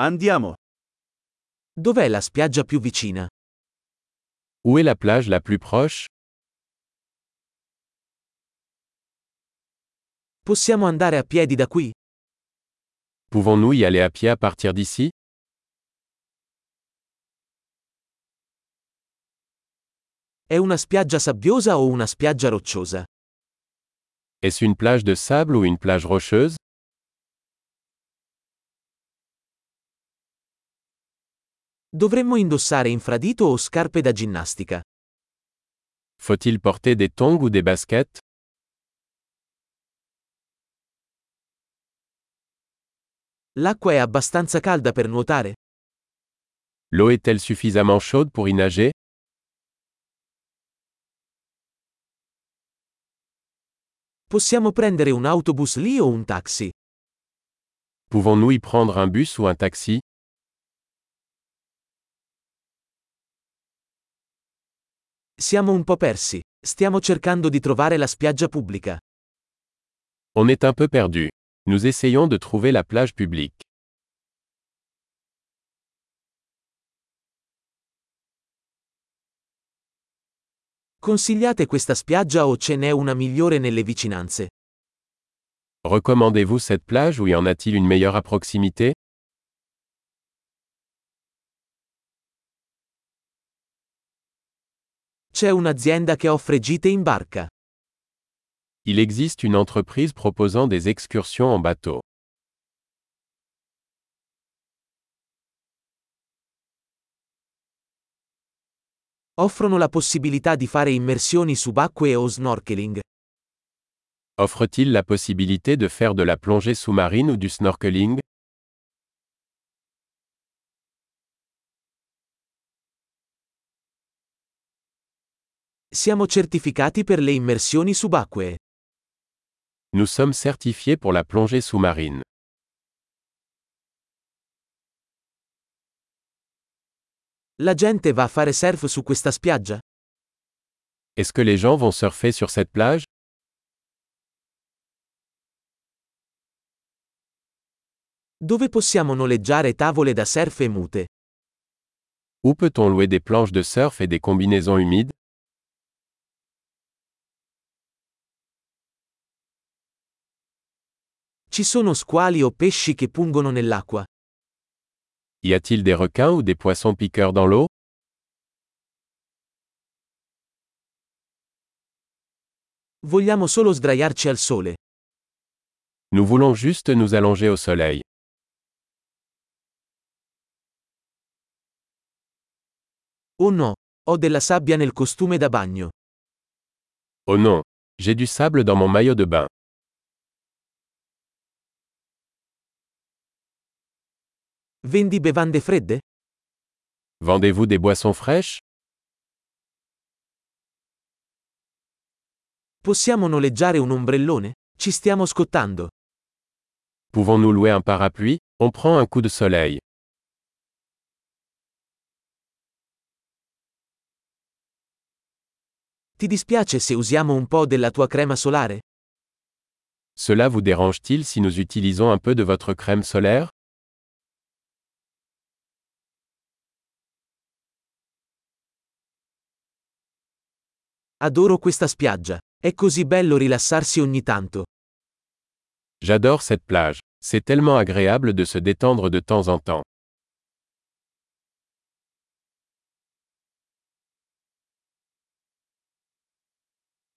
Andiamo. Dov'è la spiaggia più vicina? Où est la plage la plus proche Possiamo andare a piedi da qui? Pouvons-nous y aller à pied à partir d'ici È una spiaggia sabbiosa o una spiaggia rocciosa? Est-ce une plage de sable ou une plage rocheuse Dovremmo indossare infradito o scarpe da ginnastica? Faut-il porter des tongs ou des baskets L'acqua è abbastanza calda per nuotare? L'eau est-elle suffisamment chaude pour y nager Possiamo prendere un autobus lì o un taxi? Pouvons-nous y prendre un bus ou un taxi Siamo un po' persi. Stiamo cercando di trovare la spiaggia pubblica. On est un peu perdu. Nous essayons de trouver la plage publique. Consigliate questa spiaggia o ce n'è una migliore nelle vicinanze? Recommandez-vous cette plage ou y en a-t-il une meilleure à proximité? C'è un'azienda che offre gite in barca. Il existe une entreprise proposant des excursions en bateau. Offrono la possibilità di fare immersioni subacquee o snorkeling. Offre-t-il la possibilité de faire de la plongée sous-marine ou du snorkeling? Siamo certificati per le immersioni subacquee. Nous sommes certifiés pour la plongée sous-marine. La gente va a fare surf su questa spiaggia? Est-ce que les gens vont surfer sur cette plage? Dove possiamo noleggiare tavole da surf e mute? Où peut-on louer des planches de surf et des combinaisons humides? Ci sono squali o pesci che pungono nell'acqua? Y a-t-il des requins ou des poissons piqueurs dans l'eau? Vogliamo solo sdraiarci al sole. Nous voulons juste nous allonger au soleil. Oh no, ho della sabbia nel costume da bagno. Oh non, j'ai du sable dans mon maillot de bain. Vendi bevande fredde? Vendez-vous des boissons fraîches Possiamo noleggiare un ombrellone? Ci stiamo scottando. Pouvons-nous louer un parapluie On prend un coup de soleil. Ti dispiace se usiamo un po' della tua crema solare? Cela vous dérange-t-il si nous utilisons un peu de votre crème solaire Adoro questa spiaggia. È così bello rilassarsi ogni tanto. J'adore cette plage. C'est tellement agréable de se détendre de temps en temps.